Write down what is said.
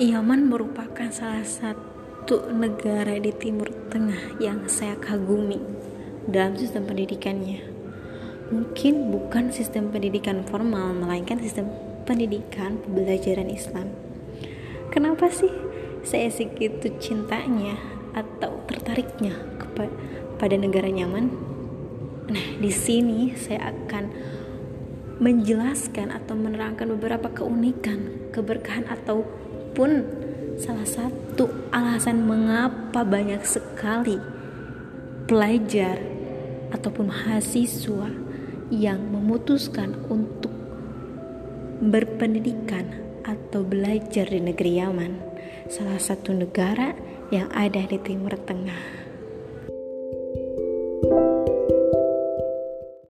Yaman merupakan salah satu negara di Timur Tengah yang saya kagumi dalam sistem pendidikannya. Mungkin bukan sistem pendidikan formal, melainkan sistem pendidikan pembelajaran Islam. Kenapa sih saya segitu cintanya atau tertariknya kepada negara nyaman? Nah, di sini saya akan menjelaskan atau menerangkan beberapa keunikan, keberkahan atau pun salah satu alasan mengapa banyak sekali pelajar ataupun mahasiswa yang memutuskan untuk berpendidikan atau belajar di negeri Yaman, salah satu negara yang ada di Timur Tengah.